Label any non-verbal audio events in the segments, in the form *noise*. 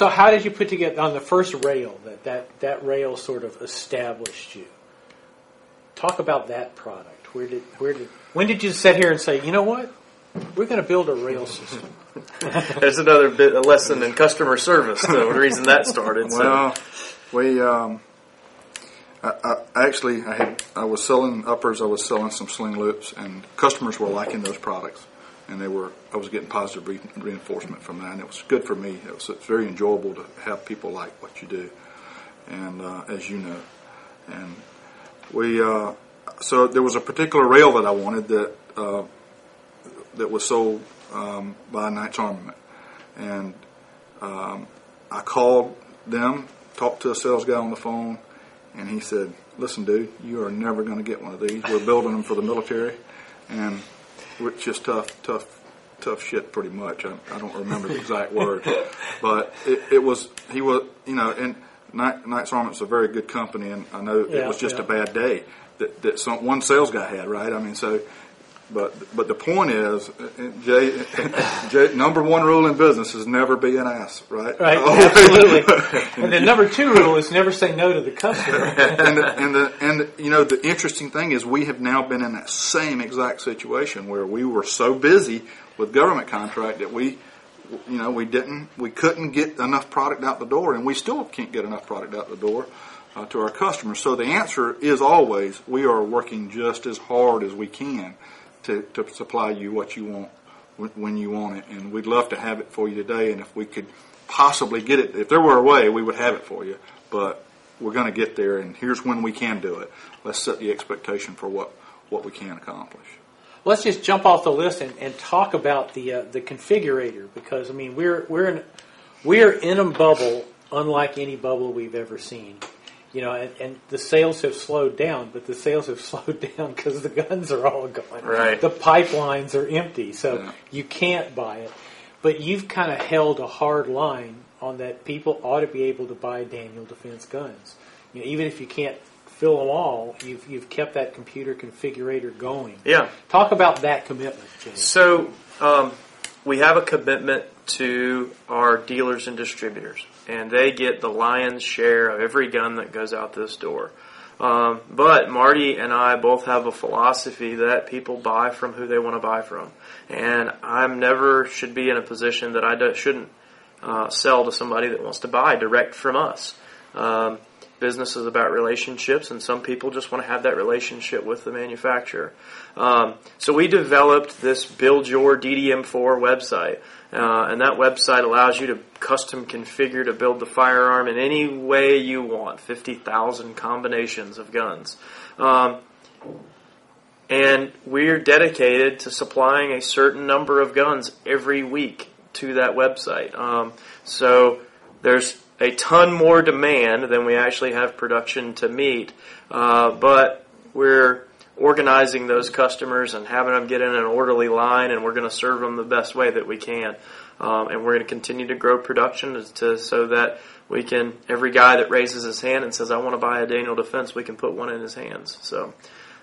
So how did you put together on the first rail that that, that rail sort of established you? Talk about that product. Where did where did when did you sit here and say, you know what, we're going to build a rail system? *laughs* There's another bit a lesson in customer service. The reason that started. So. Well, we um, I, I, actually I had I was selling uppers. I was selling some sling loops, and customers were liking those products, and they were I was getting positive re- reinforcement from that, and it was good for me. It was it's very enjoyable to have people like what you do, and uh, as you know, and we uh, so there was a particular rail that I wanted that uh, that was sold um, by Knight's Armament, and um, I called them, talked to a sales guy on the phone, and he said, "Listen, dude, you are never going to get one of these. We're building them for the military, and it's just tough, tough, tough shit, pretty much. I, I don't remember the exact word, but it, it was he was, you know, and." Knight, Knight's Armament's a very good company, and I know Yeah, it was just yeah. a bad day that, that some, one sales guy had, right? I mean, so, but but the point is, Jay, Jay, number one rule in business is never be an ass, right? Right, *laughs* absolutely. And the number two rule is never say no to the customer. *laughs* and the, and the and the, you know the interesting thing is we have now been in that same exact situation where we were so busy with government contract that we you know we didn't we couldn't get enough product out the door and we still can't get enough product out the door uh, to our customers so the answer is always we are working just as hard as we can to, to supply you what you want when- you want it and we'd love to have it for you today and if we could possibly get it if there were a way we would have it for you but we're going to get there, and here's when we can do it. Let's set the expectation for what, what we can accomplish. Let's just jump off the list and, and talk about the uh, the configurator because I mean we're we're in we're in a bubble unlike any bubble we've ever seen. You know, and, and the sales have slowed down, but the sales have *laughs* slowed down because the guns are all gone. Right. The pipelines are empty, so Yeah. you can't buy it. But you've kind of held a hard line on that people ought to be able to buy Daniel Defense guns. You know, even if you can't fill them all, you've you've kept that computer configurator going. Yeah. Talk about that commitment, James. So um, we have a commitment to our dealers and distributors, and they get the lion's share of every gun that goes out this door. Um, but Marty and I both have a philosophy that people buy from who they want to buy from, and I'm never should be in a position that I do, shouldn't uh, sell to somebody that wants to buy direct from us. Um, business is about relationships, and some people just want to have that relationship with the manufacturer. Um, so we developed this Build Your DDM4 website, uh, and that website allows you to custom configure to build the firearm in any way you want. Fifty thousand combinations of guns. Um, and we're dedicated to supplying a certain number of guns every week to that website. Um, so there's a ton more demand than we actually have production to meet, uh, but we're organizing those customers and having them get in an orderly line, and we're going to serve them the best way that we can. Um, and we're going to continue to grow production to, so that we can every guy that raises his hand and says I want to buy a Daniel Defense, we can put one in his hands. So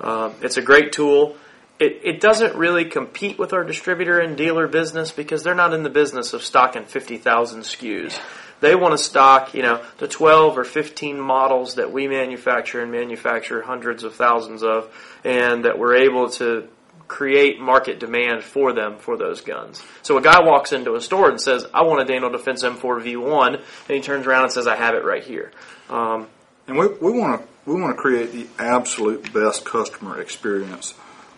um, it's a great tool. It, it doesn't really compete with our distributor and dealer business because they're not in the business of stocking 50,000 SKUs. They want to stock, you know, the 12 or 15 models that we manufacture and manufacture hundreds of thousands of, and that we're able to create market demand for them for those guns. So a guy walks into a store and says, I want a Daniel Defense M4 V1, and he turns around and says, I have it right here. Um, And we, want to we want to create the absolute best customer experience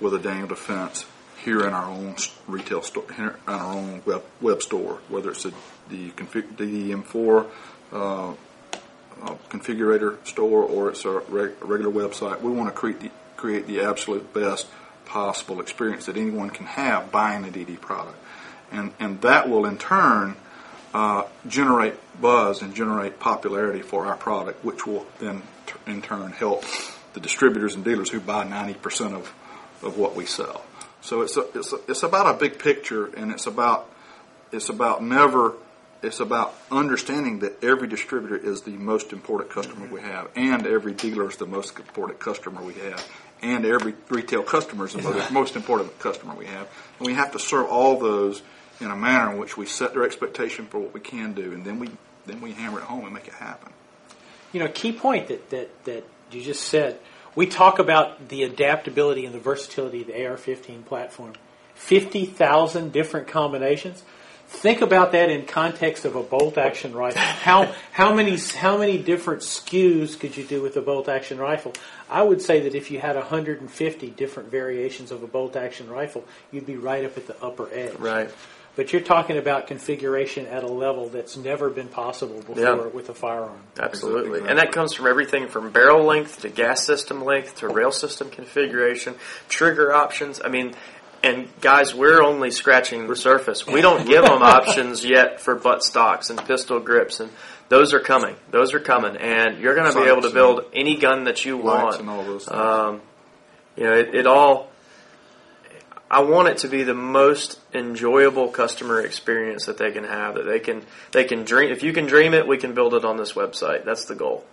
with a Daniel Defense here in our own retail store, here in our own web, web store, whether it's a, the config, DDM4 uh, uh, configurator store or it's a, reg, regular website. We want to create the, create the absolute best possible experience that anyone can have buying a DD product, and and that will in turn uh, generate buzz and generate popularity for our product, which will then t- in turn help the distributors and dealers who buy 90% of, of what we sell. So it's a, it's a, it's about a big picture, and it's about it's about never it's about understanding that every distributor is the most important customer we have, and every dealer is the most important customer we have, and every retail customer is the most, *laughs* most important customer we have, and we have to serve all those in a manner in which we set their expectation for what we can do, and then we then we hammer it home and make it happen. You know, key point that, that, that you just said. We talk about the adaptability and the versatility of the AR-15 platform. 50,000 different combinations. Think about that in context of a bolt action rifle. How, how many, how many different SKUs could you do with a bolt action rifle? I would say that if you had 150 different variations of a bolt action rifle, you'd be right up at the upper edge. Right. But you're talking about configuration at a level that's never been possible before Yeah. with a firearm. Absolutely. And that comes from everything from barrel length to gas system length to rail system configuration, trigger options. I mean, and guys, we're only scratching the surface. We don't give them *laughs* options yet for butt stocks and pistol grips, and those are coming. Those are coming, and you're going to be able to build any gun that you want. and all those. Um, you know, it, it all. I want it to be the most enjoyable customer experience that they can have. That they can they can dream. If you can dream it, we can build it on this website. That's the goal.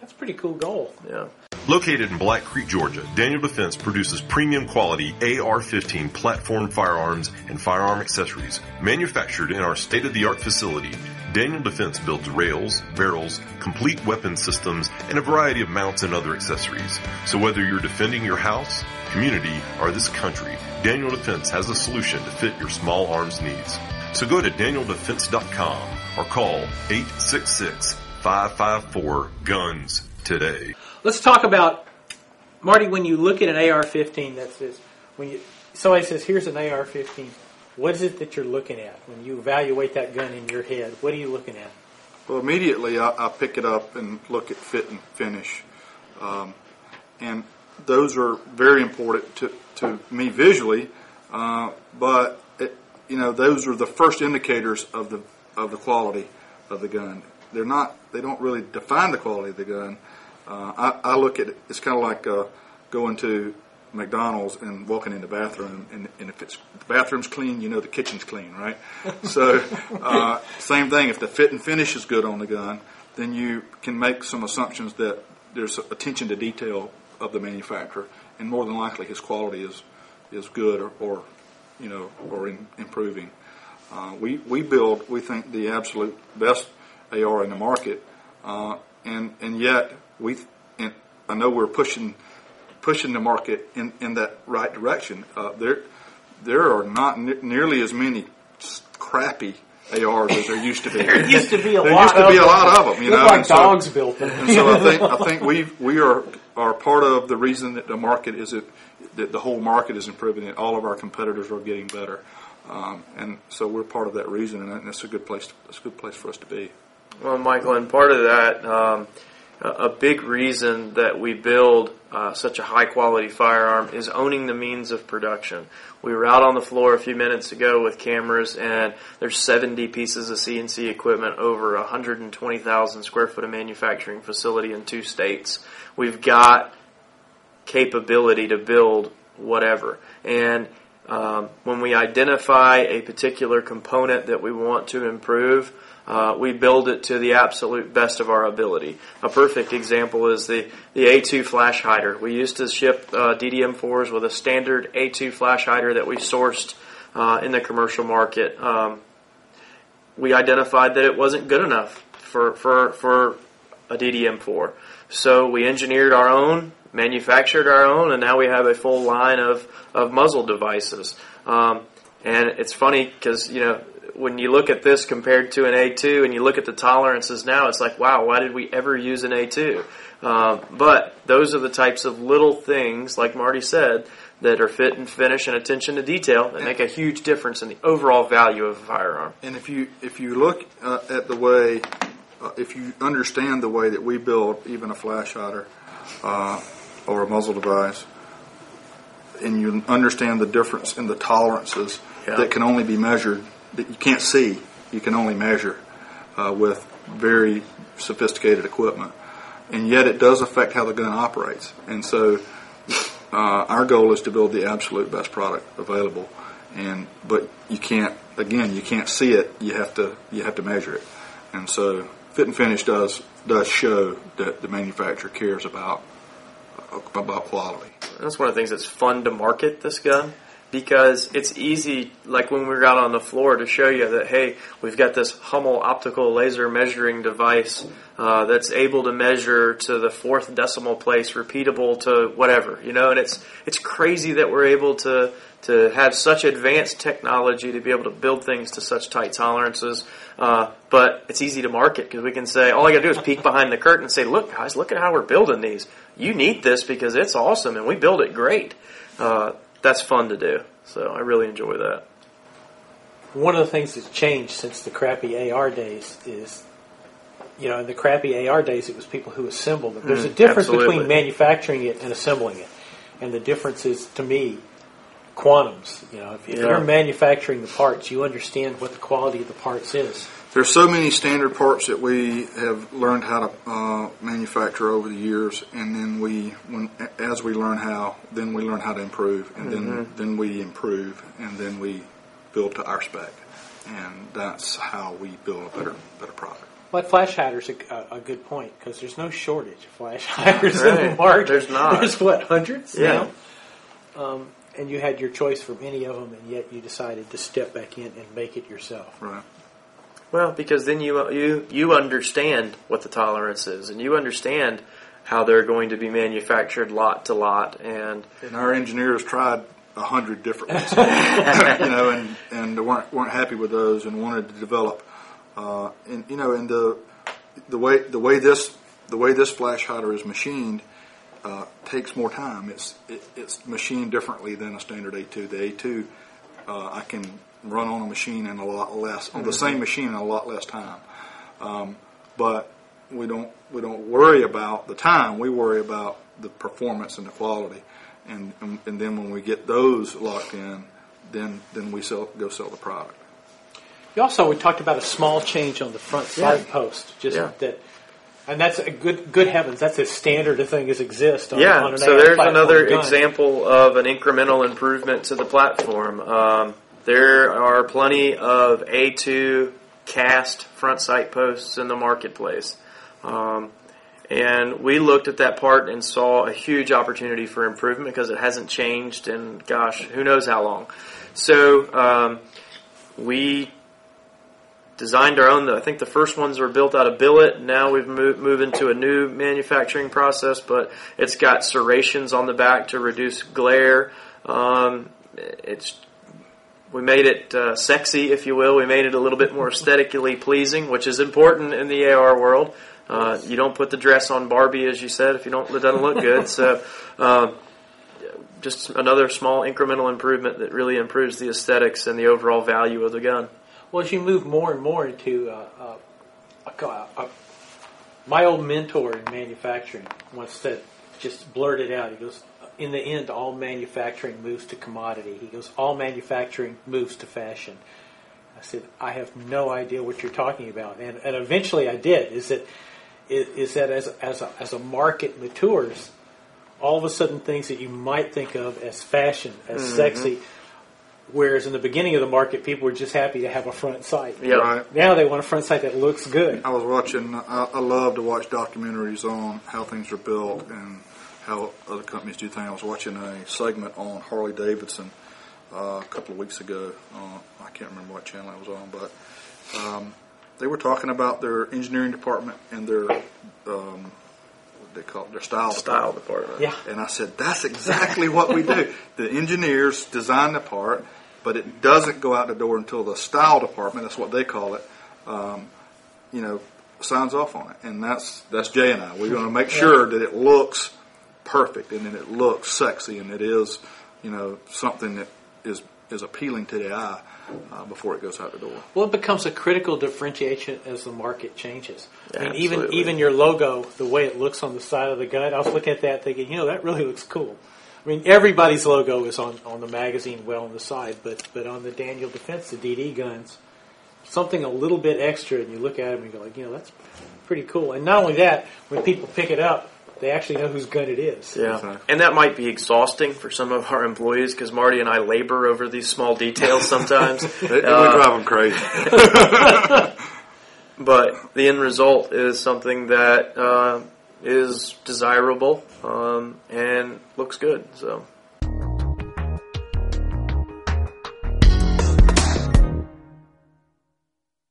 That's a pretty cool goal. Yeah. Located in Black Creek, Georgia, Daniel Defense produces premium quality AR-15 platform firearms and firearm accessories. Manufactured in our state-of-the-art facility, Daniel Defense builds rails, barrels, complete weapon systems, and a variety of mounts and other accessories. So whether you're defending your house, community, or this country, Daniel Defense has a solution to fit your small arms needs. So go to danieldefense.com or call 866-554-GUNS today. Let's talk about Marty. When you look at an AR-15, that says when you somebody says, "Here's an AR-15," what is it that you're looking at when you evaluate that gun in your head? What are you looking at? Well, immediately I, I pick it up and look at fit and finish, um, and those are very important to, to me visually. Uh, but it, you know, those are the first indicators of the of the quality of the gun. They're not. They don't really define the quality of the gun. Uh, I, I look at it. It's kind of like uh, going to McDonald's and walking in the bathroom, and, and if it's the bathroom's clean, you know the kitchen's clean, right? *laughs* so, uh, same thing. If the fit and finish is good on the gun, then you can make some assumptions that there's attention to detail of the manufacturer, and more than likely his quality is is good or, or you know or in, improving. Uh, we we build we think the absolute best AR in the market, uh, and and yet we and I know we're pushing pushing the market in, in that right direction. Uh, there there are not ne- nearly as many crappy ARs as there used to be. *laughs* There used to be a There lot. There used to of be a lot of them, you know, like and so- dogs built them. and so I think I think *laughs* we we are are part of the reason that the market is it that the whole market is improving and all of our competitors are getting better, um, and so we're part of that reason, and that's a good place. That's a good place for us to be. Well, Michael, and part of that, um, a big reason that we build uh, such a high quality firearm is owning the means of production. We were out on the floor a few minutes ago with cameras, and there's 70 pieces of CNC equipment over 120,000 square foot of manufacturing facility in two states. We've got capability to build whatever. And um, when we identify a particular component that we want to improve, uh, we build it to the absolute best of our ability. A perfect example is the, the A2 flash hider. We used to ship uh, DDM4s with a standard A2 flash hider that we sourced uh, in the commercial market. Um, we identified that it wasn't good enough for, for, for a DDM4. So we engineered our own, manufactured our own, and now we have a full line of, of muzzle devices. Um, and it's funny because, you know, when you look at this compared to an A2 and you look at the tolerances now, it's like, wow, why did we ever use an A2? Um, but those are the types of little things, like Marty said, that are fit and finish and attention to detail that make a huge difference in the overall value of a firearm. And if you if you look uh, at the way, uh, if you understand the way that we build even a flash hider uh, or a muzzle device, and you understand the difference in the tolerances Yeah. that can only be measured, that you can't see, you can only measure uh, with very sophisticated equipment, and yet it does affect how the gun operates. And so, uh, our goal is to build the absolute best product available, and but you can't again you can't see it. You have to you have to measure it, and so fit and finish does does show that the manufacturer cares about about quality. That's one of the things that's fun to market this gun because it's easy, like when we out on the floor, to show you that hey, we've got this Hommel optical laser measuring device uh, that's able to measure to the fourth decimal place, repeatable to whatever, you know. And it's it's crazy that we're able to to have such advanced technology to be able to build things to such tight tolerances. Uh, but it's easy to market because we can say all I got to do is peek behind the curtain and say, "Look, guys, look at how we're building these. You need this because it's awesome, and we build it great." Uh, that's fun to do. So I really enjoy that. One of the things that's changed since the crappy AR days is, you know, in the crappy AR days, it was people who assembled it. There's a mm, difference absolutely. between manufacturing it and assembling it, and the difference is, to me, quantums. You know, if, if Yeah. you're manufacturing the parts, you understand what the quality of the parts is. There's so many standard parts that we have learned how to uh, manufacture over the years, and then we, when as we learn how, then we learn how to improve, and then then we improve, and then we build to our spec, and that's how we build a better better product. Like flash hiders, a, a, a good point because there's no shortage of flash *laughs* hiders in the market. There's not. There's what hundreds Yeah. now. Um, and you had your choice from any of them, and yet you decided to step back in and make it yourself. Right. Well, because then you you you understand what the tolerance is, and you understand how they're going to be manufactured lot to lot, and And our engineers tried a hundred different ones, *laughs* *laughs* you know, and and weren't weren't happy with those, and wanted to develop, uh, and you know, and the the way the way this the way this flash hider is machined uh, takes more time. It's it, it's machined differently than a standard A2. The A2 uh, I can run on a machine in a lot less on the same machine in a lot less time, um, but we don't we don't worry about the time. We worry about the performance and the quality, and and, and then when we get those locked in, then then we sell go sell the product. You also we talked about a small change on the front side Yeah. post, just Yeah. that, and that's a good. Good heavens, that's as standard a thing as exists. On, yeah. on an so there's another gun. example of an incremental improvement to the platform. Um, there are plenty of A2 cast front sight posts in the marketplace. Um, and we looked at that part and saw a huge opportunity for improvement because it hasn't changed in, gosh, who knows how long. So um, we designed our own. I think the first ones were built out of billet. Now we've moved, into a new manufacturing process, but it's got serrations on the back to reduce glare. Um, it's we made it uh, sexy, if you will. We made it a little bit more aesthetically pleasing, which is important in the AR world. Uh, you don't put the dress on Barbie, as you said, if you don't, it doesn't look good. So, um, just another small incremental improvement that really improves the aesthetics and the overall value of the gun. Well, as you move more and more into uh, uh, a, my old mentor in manufacturing once said, just blurted out. He goes, "In the end, all manufacturing moves to commodity." He goes, "All manufacturing moves to fashion." I said, "I have no idea what you're talking about," and, and eventually I did. Is that is, that as as a, as a market matures, all of a sudden things that you might think of as fashion, as sexy. Whereas in the beginning of the market, people were just happy to have a front sight. Yep. Right. Now they want a front sight that looks good. I was watching. I, I love to watch documentaries on how things are built and how other companies do things. I was watching a segment on Harley Davidson uh, a couple of weeks ago. Uh, I can't remember what channel it was on, but um, they were talking about their engineering department and their um, what they call it, their style Style department. department. Yeah. And I said, that's exactly what we do. *laughs* The engineers design the part, but it doesn't go out the door until the style department, that's what they call it, um, you know, signs off on it. And that's that's Jay and I. We're going to make sure that it looks perfect and that it looks sexy and it is, you know, something that is is appealing to the eye uh, before it goes out the door. Well, it becomes a critical differentiation as the market changes. I mean, even even your logo, the way it looks on the side of the gun, I was looking at that thinking, you know, that really looks cool. I mean, everybody's logo is on, on the magazine, well on the side, but but on the Daniel Defense, the DD guns, something a little bit extra, and you look at them and you go like, you know, that's pretty cool. And not only that, when people pick it up, they actually know whose gun it is. Yeah, Exactly. and that might be exhausting for some of our employees because Marty and I labor over these small details *laughs* sometimes. They, Uh, we drive them crazy. *laughs* but the end result is something that uh, is desirable um, and looks good. So